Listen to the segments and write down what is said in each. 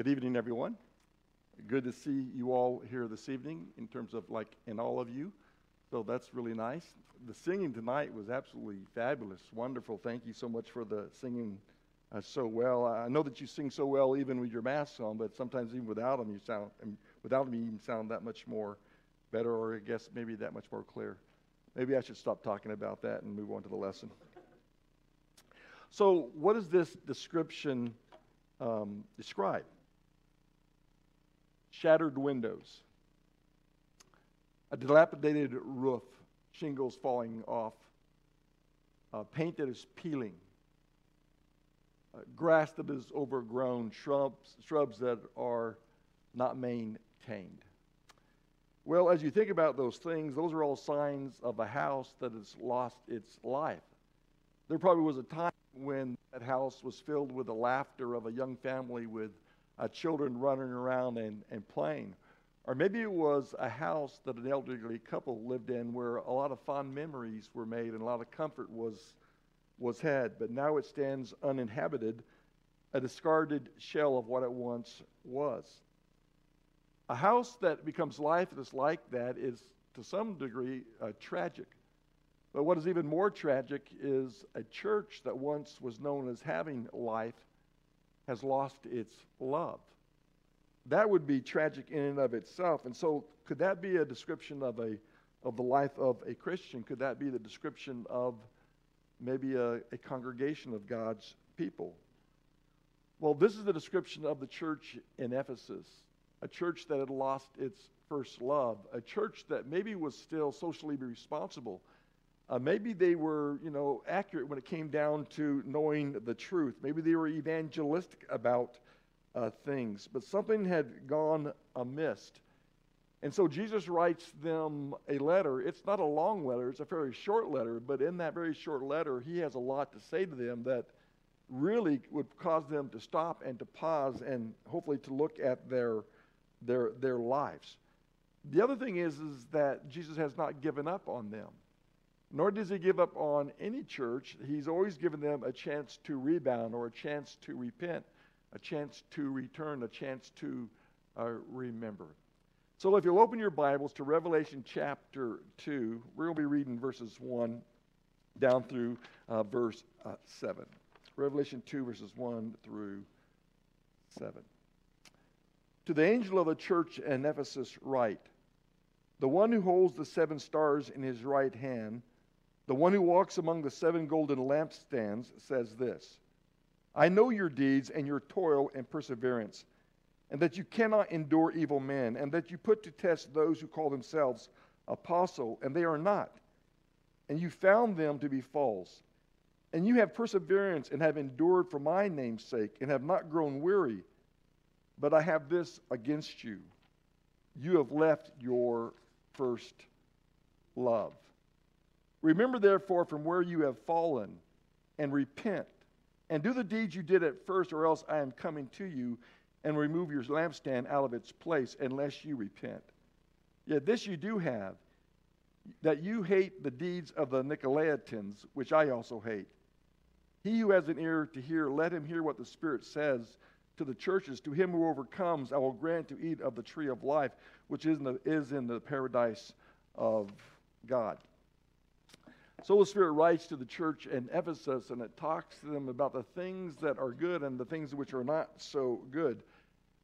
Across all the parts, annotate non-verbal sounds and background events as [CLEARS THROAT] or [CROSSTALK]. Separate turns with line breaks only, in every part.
Good evening, everyone. Good to see you all here this evening in terms of like in all of you. So that's really nice. The singing tonight was absolutely fabulous, wonderful. Thank you so much for the singing uh, so well. I know that you sing so well even with your masks on, but sometimes even without them, you sound without them, you sound that much more better, or I guess maybe that much more clear. Maybe I should stop talking about that and move on to the lesson. So, what does this description um, describe? Shattered windows, a dilapidated roof, shingles falling off, uh, paint that is peeling, uh, grass that is overgrown, shrubs, shrubs that are not maintained. Well, as you think about those things, those are all signs of a house that has lost its life. There probably was a time when that house was filled with the laughter of a young family with uh, children running around and, and playing. Or maybe it was a house that an elderly couple lived in where a lot of fond memories were made and a lot of comfort was, was had. But now it stands uninhabited, a discarded shell of what it once was. A house that becomes lifeless like that is, to some degree, uh, tragic. But what is even more tragic is a church that once was known as having life has lost its love. That would be tragic in and of itself. And so, could that be a description of, a, of the life of a Christian? Could that be the description of maybe a, a congregation of God's people? Well, this is the description of the church in Ephesus a church that had lost its first love, a church that maybe was still socially responsible uh, maybe they were, you know, accurate when it came down to knowing the truth. Maybe they were evangelistic about uh, things, but something had gone amiss. And so Jesus writes them a letter. It's not a long letter, it's a very short letter, but in that very short letter, he has a lot to say to them that really would cause them to stop and to pause and hopefully to look at their, their, their lives. The other thing is, is that Jesus has not given up on them. Nor does he give up on any church. He's always given them a chance to rebound or a chance to repent, a chance to return, a chance to uh, remember. So if you'll open your Bibles to Revelation chapter 2, we're going to be reading verses 1 down through uh, verse uh, 7. Revelation 2, verses 1 through 7. To the angel of the church in Ephesus, write The one who holds the seven stars in his right hand the one who walks among the seven golden lampstands says this I know your deeds and your toil and perseverance, and that you cannot endure evil men, and that you put to test those who call themselves apostle, and they are not. And you found them to be false. And you have perseverance and have endured for my name's sake, and have not grown weary. But I have this against you you have left your first love. Remember, therefore, from where you have fallen, and repent, and do the deeds you did at first, or else I am coming to you and remove your lampstand out of its place, unless you repent. Yet this you do have, that you hate the deeds of the Nicolaitans, which I also hate. He who has an ear to hear, let him hear what the Spirit says to the churches. To him who overcomes, I will grant to eat of the tree of life, which is in the, is in the paradise of God. So the Spirit writes to the church in Ephesus and it talks to them about the things that are good and the things which are not so good.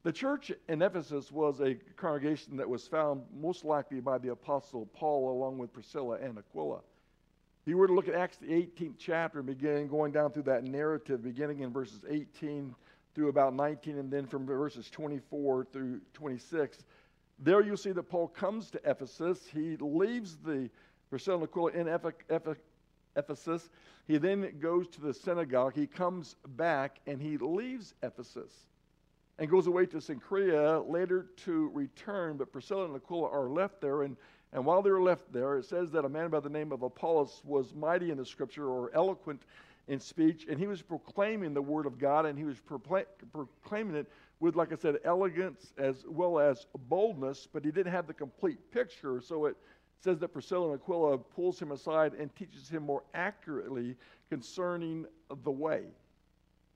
The church in Ephesus was a congregation that was found most likely by the Apostle Paul along with Priscilla and Aquila. If you were to look at Acts, the 18th chapter, beginning going down through that narrative, beginning in verses 18 through about 19, and then from verses 24 through 26, there you'll see that Paul comes to Ephesus. He leaves the Priscilla and Aquila in Ephesus. He then goes to the synagogue. He comes back and he leaves Ephesus and goes away to Cenchrea, later to return. But Priscilla and Aquila are left there. And, and while they're left there, it says that a man by the name of Apollos was mighty in the scripture or eloquent in speech. And he was proclaiming the word of God and he was proclaiming it with, like I said, elegance as well as boldness. But he didn't have the complete picture. So it says that Priscilla and Aquila pulls him aside and teaches him more accurately concerning the way.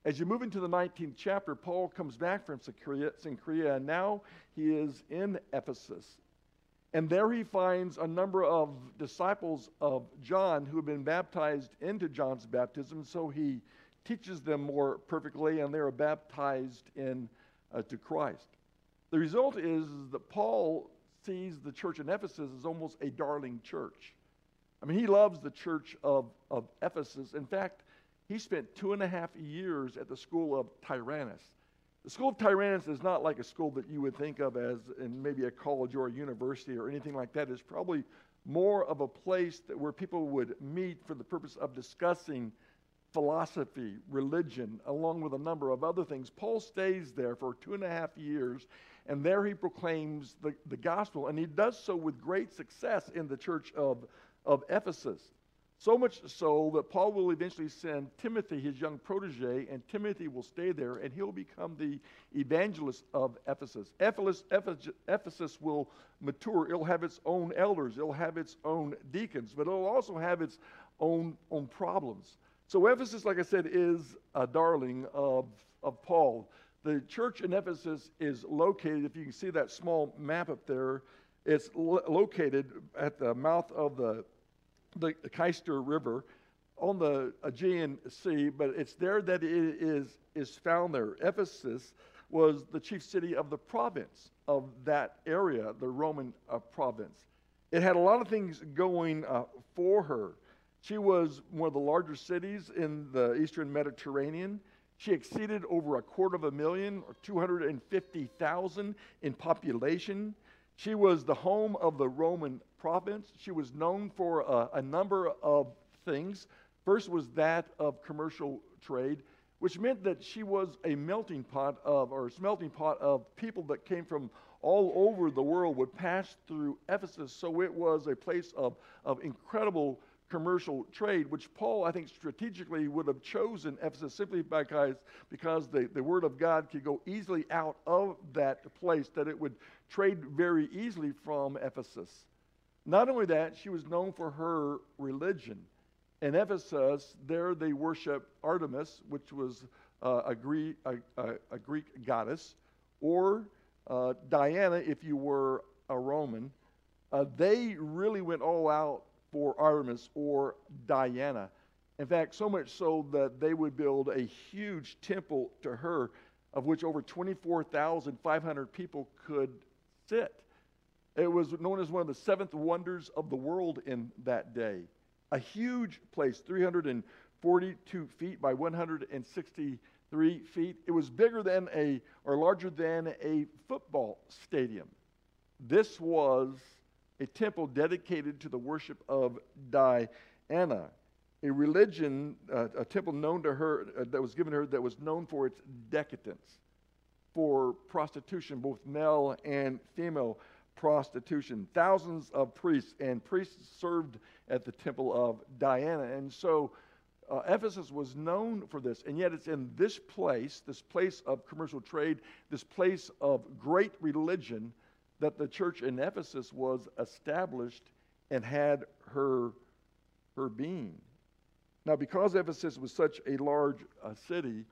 As you move into the 19th chapter, Paul comes back from Cenchrea, and now he is in Ephesus. And there he finds a number of disciples of John who have been baptized into John's baptism, so he teaches them more perfectly, and they are baptized into uh, Christ. The result is that Paul sees the church in Ephesus as almost a darling church. I mean, he loves the church of, of Ephesus. In fact, he spent two and a half years at the school of Tyrannus. The school of Tyrannus is not like a school that you would think of as in maybe a college or a university or anything like that. It's probably more of a place that, where people would meet for the purpose of discussing philosophy, religion, along with a number of other things. Paul stays there for two and a half years, and there he proclaims the, the gospel, and he does so with great success in the church of, of Ephesus. So much so that Paul will eventually send Timothy, his young protege, and Timothy will stay there, and he'll become the evangelist of Ephesus. Ephesus, Ephesus will mature. It'll have its own elders, it'll have its own deacons, but it'll also have its own, own problems. So Ephesus, like I said, is a darling of, of Paul. The church in Ephesus is located, if you can see that small map up there, it's lo- located at the mouth of the, the, Cayster River on the Aegean Sea, but it's there that it is, is found there. Ephesus was the chief city of the province of that area, the Roman uh, province. It had a lot of things going uh, for her. She was one of the larger cities in the eastern Mediterranean. She exceeded over a quarter of a million, or 250,000 in population. She was the home of the Roman province. She was known for a, a number of things. First was that of commercial trade, which meant that she was a melting pot of, or smelting pot of people that came from all over the world would pass through Ephesus. So it was a place of, of incredible commercial trade, which Paul, I think, strategically would have chosen Ephesus simply because, because the, the Word of God could go easily out of that place, that it would trade very easily from Ephesus. Not only that, she was known for her religion. In Ephesus, there they worship Artemis, which was uh, a, Greek, a, a, a, Greek goddess, or uh, Diana if you were a Roman. Uh, they really went all out for Artemis or Diana. In fact, so much so that they would build a huge temple to her, of which over 24,500 people could sit. It was known as one of the seventh wonders of the world in that day. A huge place, 342 feet by 163 feet. It was bigger than a, or larger than a football stadium. This was a temple dedicated to the worship of Diana, a religion, uh, a temple known to her, uh, that was given her, that was known for its decadence, for prostitution, both male and female prostitution. Thousands of priests and priests served at the temple of Diana. And so uh, Ephesus was known for this, and yet it's in this place, this place of commercial trade, this place of great religion, that the church in Ephesus was established and had her, her being. Now, because Ephesus was such a large uh, city,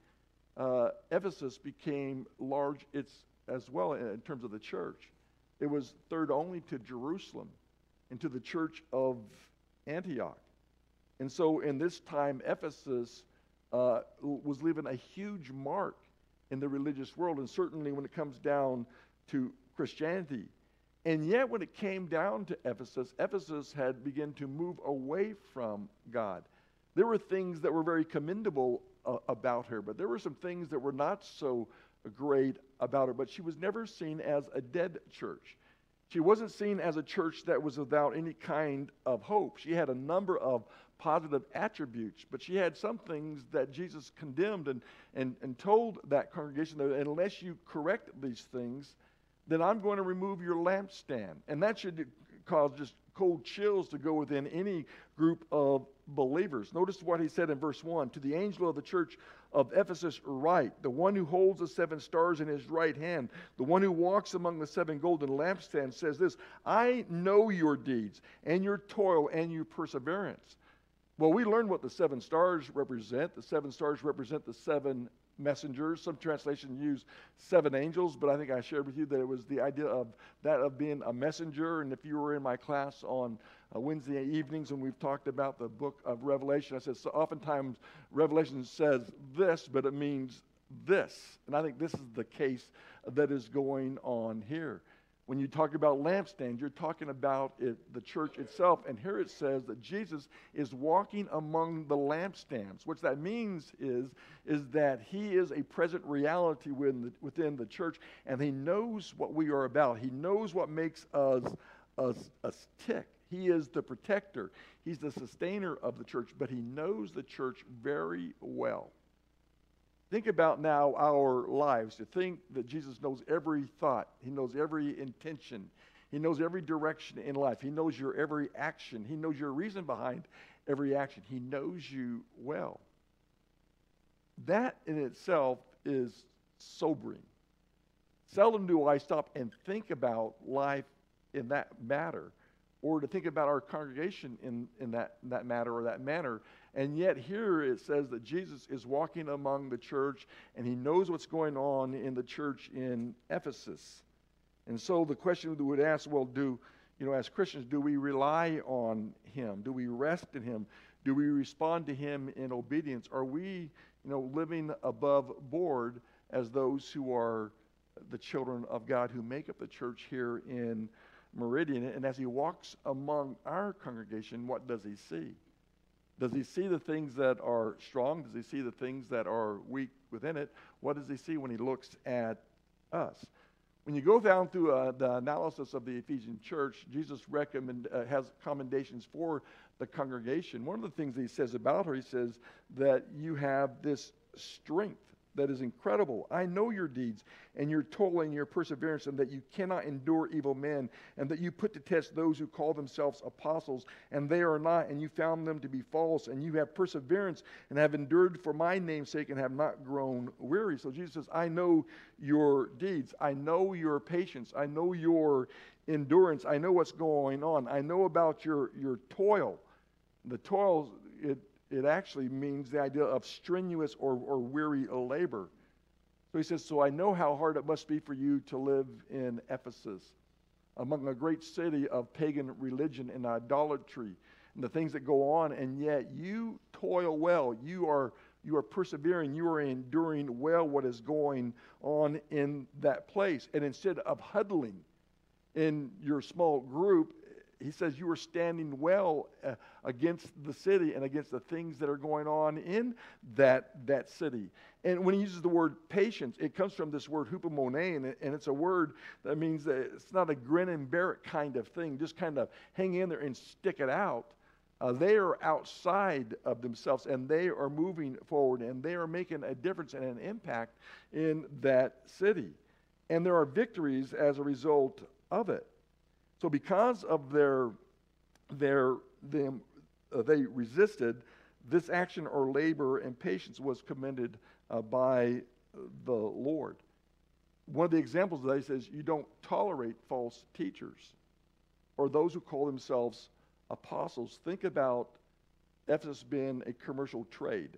uh, Ephesus became large its, as well in, terms of the church. It was third only to Jerusalem and to the church of Antioch. And so, in this time, Ephesus uh, was leaving a huge mark in the religious world, and certainly when it comes down to Christianity. And yet, when it came down to Ephesus, Ephesus had begun to move away from God. There were things that were very commendable uh, about her, but there were some things that were not so great about her. But she was never seen as a dead church. She wasn't seen as a church that was without any kind of hope. She had a number of positive attributes, but she had some things that Jesus condemned and, and, and told that congregation that unless you correct these things, then I'm going to remove your lampstand. And that should cause just cold chills to go within any group of believers. Notice what he said in verse 1 To the angel of the church of Ephesus, write, the one who holds the seven stars in his right hand, the one who walks among the seven golden lampstands, says this I know your deeds, and your toil, and your perseverance. Well, we learned what the seven stars represent. The seven stars represent the seven messengers. Some translations use seven angels, but I think I shared with you that it was the idea of that of being a messenger. And if you were in my class on uh, Wednesday evenings when we've talked about the book of Revelation, I said so oftentimes Revelation says this, but it means this. And I think this is the case that is going on here. When you talk about lampstands, you're talking about it, the church itself. And here it says that Jesus is walking among the lampstands. What that means is, is that he is a present reality within the, within the church, and he knows what we are about. He knows what makes us, us, us tick. He is the protector, he's the sustainer of the church, but he knows the church very well. Think about now our lives. To think that Jesus knows every thought, He knows every intention, He knows every direction in life, He knows your every action, He knows your reason behind every action. He knows you well. That in itself is sobering. Seldom do I stop and think about life in that matter or to think about our congregation in, in that, in that matter or that manner. And yet, here it says that Jesus is walking among the church and he knows what's going on in the church in Ephesus. And so the question we would ask well, do, you know, as Christians, do we rely on him? Do we rest in him? Do we respond to him in obedience? Are we, you know, living above board as those who are the children of God who make up the church here in Meridian. And as he walks among our congregation, what does he see? Does he see the things that are strong? Does he see the things that are weak within it? What does he see when he looks at us? When you go down through uh, the analysis of the Ephesian church, Jesus recommend, uh, has commendations for the congregation. One of the things that he says about her, he says that you have this strength that is incredible. I know your deeds and your toil and your perseverance, and that you cannot endure evil men, and that you put to test those who call themselves apostles, and they are not, and you found them to be false, and you have perseverance and have endured for my name's sake and have not grown weary. So Jesus says, I know your deeds. I know your patience. I know your endurance. I know what's going on. I know about your, your toil. The toil, it it actually means the idea of strenuous or, or weary labor. So he says, So I know how hard it must be for you to live in Ephesus, among a great city of pagan religion and idolatry, and the things that go on, and yet you toil well. You are, you are persevering. You are enduring well what is going on in that place. And instead of huddling in your small group he says you are standing well uh, against the city and against the things that are going on in that, that city. And when he uses the word patience, it comes from this word hupomone, and, and it's a word that means that it's not a grin and bear it kind of thing, just kind of hang in there and stick it out. Uh, they are outside of themselves and they are moving forward and they are making a difference and an impact in that city. And there are victories as a result of it. So because of their, their them, uh, they resisted, this action or labor and patience was commended uh, by the Lord. One of the examples of that says you don't tolerate false teachers or those who call themselves apostles. Think about Ephesus being a commercial trade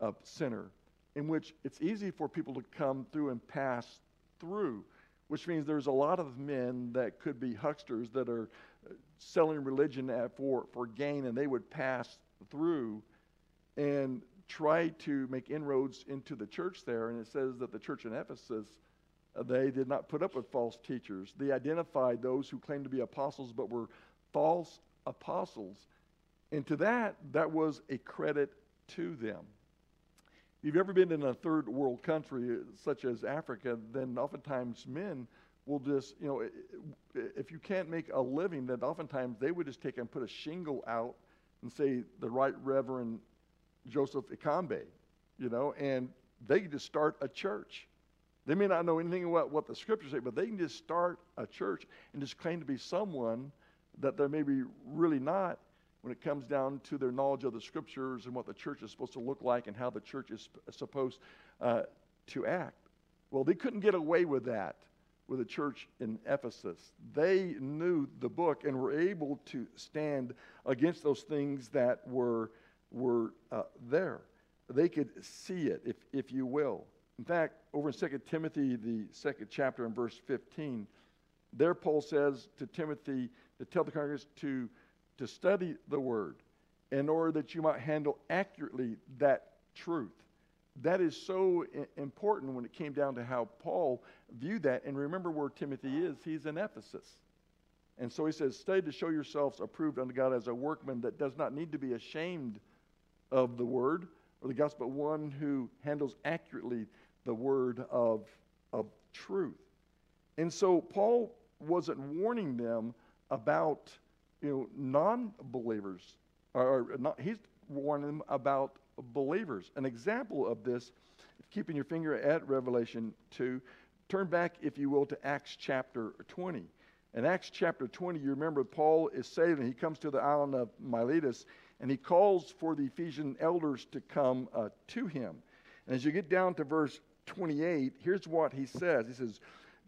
uh, center in which it's easy for people to come through and pass through which means there's a lot of men that could be hucksters that are uh, selling religion for, for gain, and they would pass through and try to make inroads into the church there. And it says that the church in Ephesus, uh, they did not put up with false teachers. They identified those who claimed to be apostles but were false apostles. And to that, that was a credit to them. If you've ever been in a third world country uh, such as Africa, then oftentimes men will just, you know, if you can't make a living, then oftentimes they would just take and put a shingle out and say the Right Reverend Joseph Ikambe, you know, and they can just start a church. They may not know anything about what the scriptures say, but they can just start a church and just claim to be someone that they're maybe really not when it comes down to their knowledge of the scriptures and what the church is supposed to look like and how the church is supposed uh, to act. Well, they couldn't get away with that with the church in Ephesus. They knew the book and were able to stand against those things that were were uh, there. They could see it, if, if you will. In fact, over in 2 Timothy, the second chapter in verse 15, there Paul says to Timothy to tell the congregants to, to study the word in order that you might handle accurately that truth. That is so important when it came down to how Paul viewed that. And remember where Timothy is. He's in Ephesus. And so he says, Stay to show yourselves approved unto God as a workman that does not need to be ashamed of the word or the gospel, but one who handles accurately the word of, of truth. And so Paul wasn't warning them about you know non-believers or not he's warning them about believers. An example of this keeping your finger at revelation 2 turn back if you will to acts chapter 20 in acts chapter 20 you remember paul is sailing he comes to the island of miletus and he calls for the ephesian elders to come uh, to him. And as you get down to verse 28 here's what he says. He says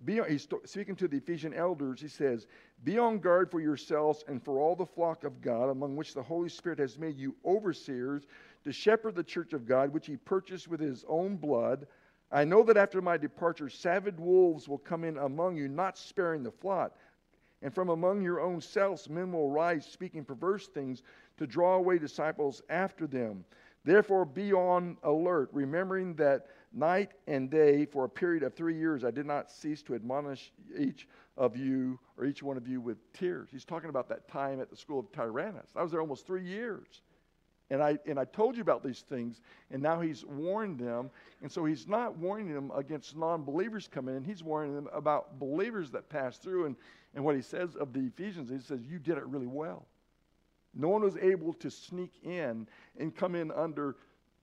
be, he's speaking to the Ephesian elders. He says, Be on guard for yourselves and for all the flock of God, among which the Holy Spirit has made you overseers, to shepherd the church of God, which he purchased with his own blood. I know that after my departure, savage wolves will come in among you, not sparing the flock. And from among your own selves, men will rise, speaking perverse things, to draw away disciples after them. Therefore, be on alert, remembering that night and day for a period of three years, I did not cease to admonish each of you or each one of you with tears. He's talking about that time at the school of Tyrannus. I was there almost three years. And I, and I told you about these things, and now he's warned them. And so he's not warning them against non believers coming in, he's warning them about believers that pass through. And, and what he says of the Ephesians, he says, You did it really well. No one was able to sneak in and come in under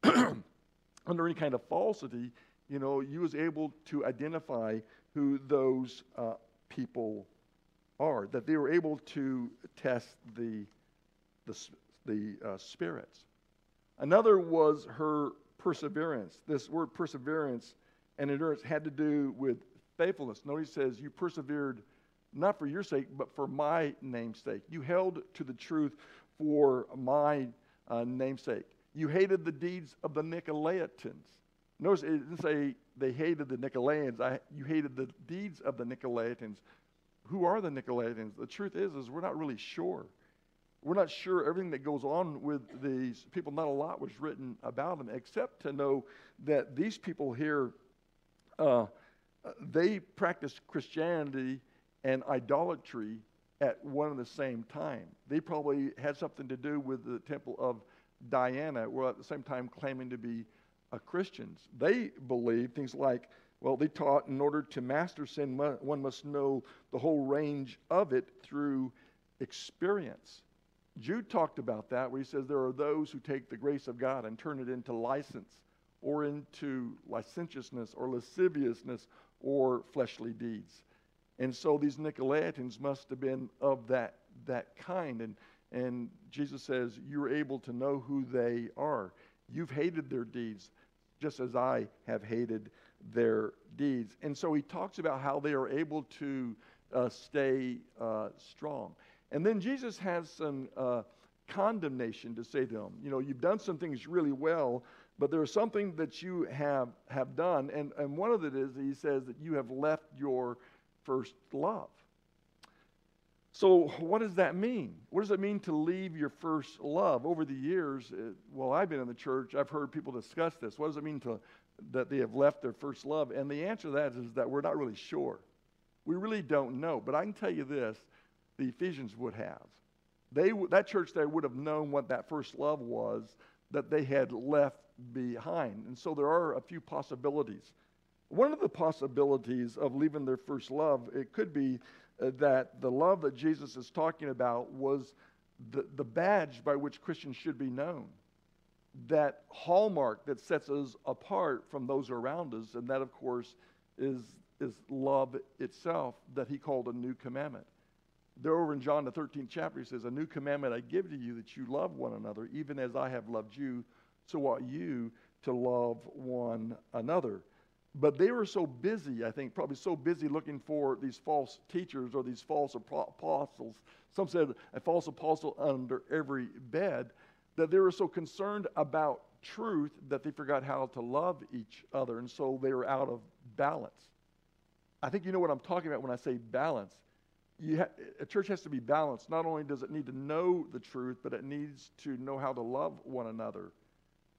[CLEARS THROAT] under any kind of falsity, you know, you was able to identify who those uh, people are, that they were able to test the, the, the uh, spirits. Another was her perseverance. This word perseverance and endurance had to do with faithfulness. Notice he says, You persevered not for your sake, but for my name's sake. You held to the truth for my uh, namesake. You hated the deeds of the Nicolaitans. Notice it didn't say they hated the Nicolaitans. I, you hated the deeds of the Nicolaitans. Who are the Nicolaitans? The truth is, is we're not really sure. We're not sure everything that goes on with these people. Not a lot was written about them, except to know that these people here, uh, they practiced Christianity and idolatry at one and the same time. They probably had something to do with the temple of Diana were at the same time claiming to be uh, Christians. They believed things like, well, they taught in order to master sin, one must know the whole range of it through experience. Jude talked about that, where he says there are those who take the grace of God and turn it into license or into licentiousness or lasciviousness or fleshly deeds. And so these Nicolaitans must have been of that, that kind. And and Jesus says, You're able to know who they are. You've hated their deeds just as I have hated their deeds. And so he talks about how they are able to uh, stay uh, strong. And then Jesus has some uh, condemnation to say to them. You know, you've done some things really well, but there's something that you have, have done. And, and one of it is, he says that you have left your first love. So, what does that mean? What does it mean to leave your first love? Over the years, it, uh, well, I've been in the church, I've heard people discuss this. What does it mean to, that they have left their first love? And the answer to that is that we're not really sure. We really don't know. But I can tell you this the Ephesians would have. They, that church there would have known what that first love was that they had left behind. And so there are a few possibilities. One of the possibilities of leaving their first love, it could be that the love that Jesus is talking about was the, the badge by which Christians should be known. That hallmark that sets us apart from those around us, and that, of course, is, is love itself that he called a new commandment. There over in John the 13th chapter, he says, A new commandment I give to you that you love one another, even as I have loved you, so ought you to love one another. But they were so busy, I think, probably so busy looking for these false teachers or these false apostles. Some said a false apostle under every bed that they were so concerned about truth that they forgot how to love each other, and so they were out of balance. I think you know what I'm talking about when I say balance. Ha- a church has to be balanced. Not only does it need to know the truth, but it needs to know how to love one another.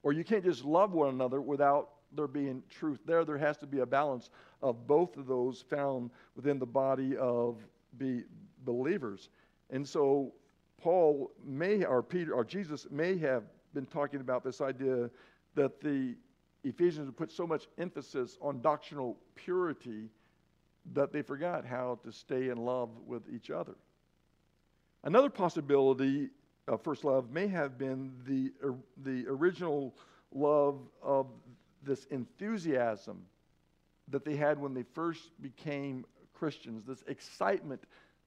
Or you can't just love one another without there being truth there. There has to be a balance of both of those found within the body of be believers. And so Paul may, or Peter, or Jesus may have been talking about this idea that the Ephesians put so much emphasis on doctrinal purity that they forgot how to stay in love with each other. Another possibility of first love may have been the, the original love of this enthusiasm that they had when they first became Christians, this excitement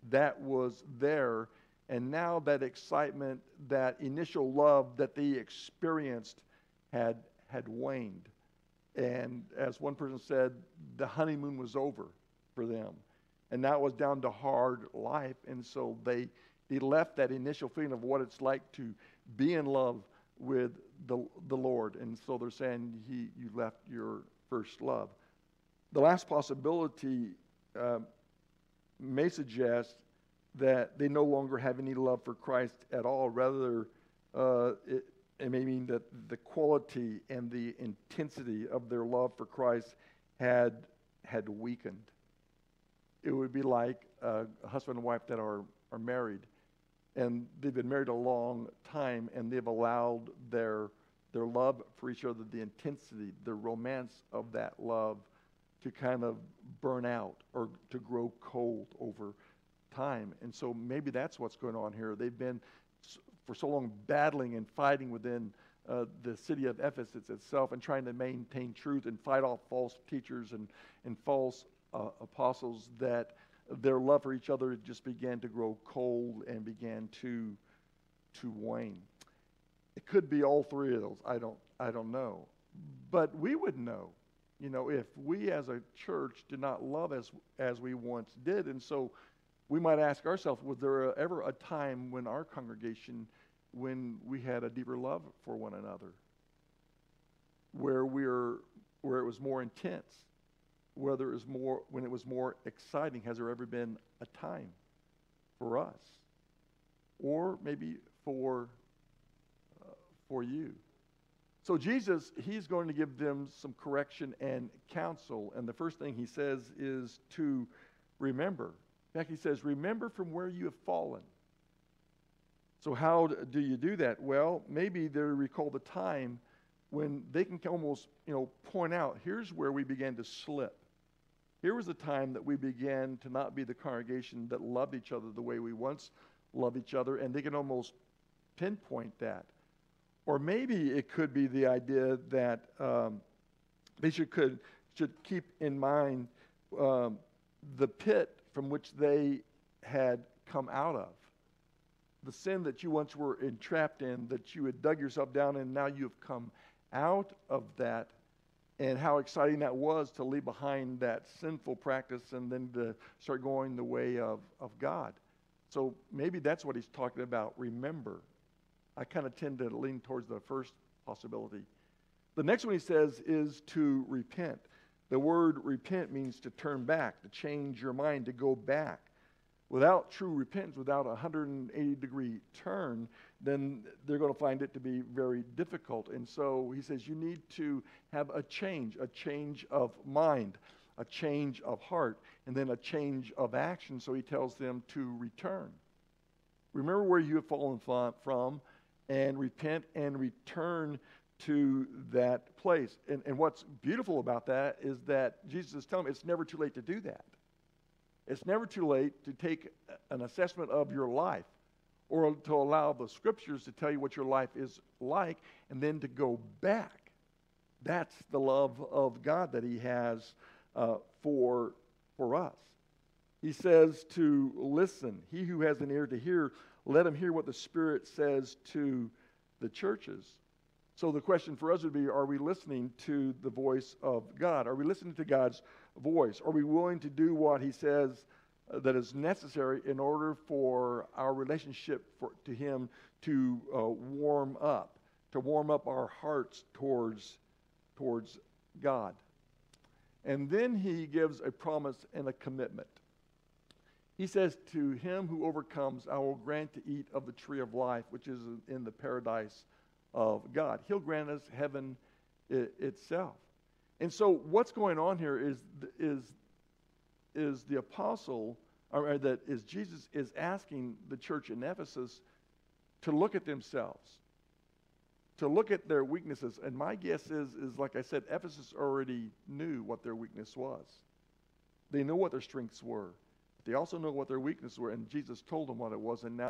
that was there. And now that excitement, that initial love that they experienced had, had waned. And as one person said, the honeymoon was over for them. And now it was down to hard life. And so they, they left that initial feeling of what it's like to be in love with the, the Lord. And so they're saying he, you left your first love. The last possibility uh, may suggest that they no longer have any love for Christ at all. Rather, uh, it, it may mean that the quality and the intensity of their love for Christ had, had weakened. It would be like a husband and wife that are, are married, and they've been married a long time, and they've allowed their, their love for each other, the intensity, the romance of that love, to kind of burn out or to grow cold over time. And so maybe that's what's going on here. They've been for so long battling and fighting within uh, the city of Ephesus itself and trying to maintain truth and fight off false teachers and, and false uh, apostles that their love for each other just began to grow cold and began to, to wane. It could be all three of those. I don't, I don't know. But we would know, you know, if we as a church did not love as, as we once did. And so we might ask ourselves, was there ever a time when our congregation, when we had a deeper love for one another, where we're, where it was more intense, whether it was more, when it was more exciting? Has there ever been a time for us, or maybe for uh, for you? So Jesus, he's going to give them some correction and counsel, and the first thing he says is to remember fact, he says, Remember from where you have fallen. So, how do you do that? Well, maybe they recall the time when they can almost, you know, point out here's where we began to slip. Here was a time that we began to not be the congregation that loved each other the way we once loved each other, and they can almost pinpoint that. Or maybe it could be the idea that um, they should, could, should keep in mind um, the pit from which they had come out of. The sin that you once were entrapped in, that you had dug yourself down in, now you've come out of that. And how exciting that was to leave behind that sinful practice and then to start going the way of, of God. So maybe that's what he's talking about. Remember. I kind of tend to lean towards the first possibility. The next one he says is to repent. The word repent means to turn back, to change your mind, to go back. Without true repentance, without a 180 degree turn, then they're going to find it to be very difficult. And so he says you need to have a change, a change of mind, a change of heart, and then a change of action. So he tells them to return. Remember where you have fallen from and repent and return to that place. And, and what's beautiful about that is that Jesus is telling me it's never too late to do that. It's never too late to take an assessment of your life or to allow the scriptures to tell you what your life is like and then to go back. That's the love of God that He has uh, for, for us. He says to listen. He who has an ear to hear, let him hear what the Spirit says to the churches. So the question for us would be are we listening to the voice of God? Are we listening to God's voice? Are we willing to do what He says uh, that is necessary in order for our relationship for, to Him to uh, warm up, to warm up our hearts towards, towards God. And then He gives a promise and a commitment. He says, To him who overcomes, I will grant to eat of the tree of life, which is in the paradise of God. He'll grant us heaven itself. And so, what's going on here is, is, is the apostle, or that is Jesus is asking the church in Ephesus to look at themselves, to look at their weaknesses. And my guess is, is like I said, Ephesus already knew what their weakness was. They know what their strengths were. They also know what their weaknesses were, and Jesus told them what it was, and now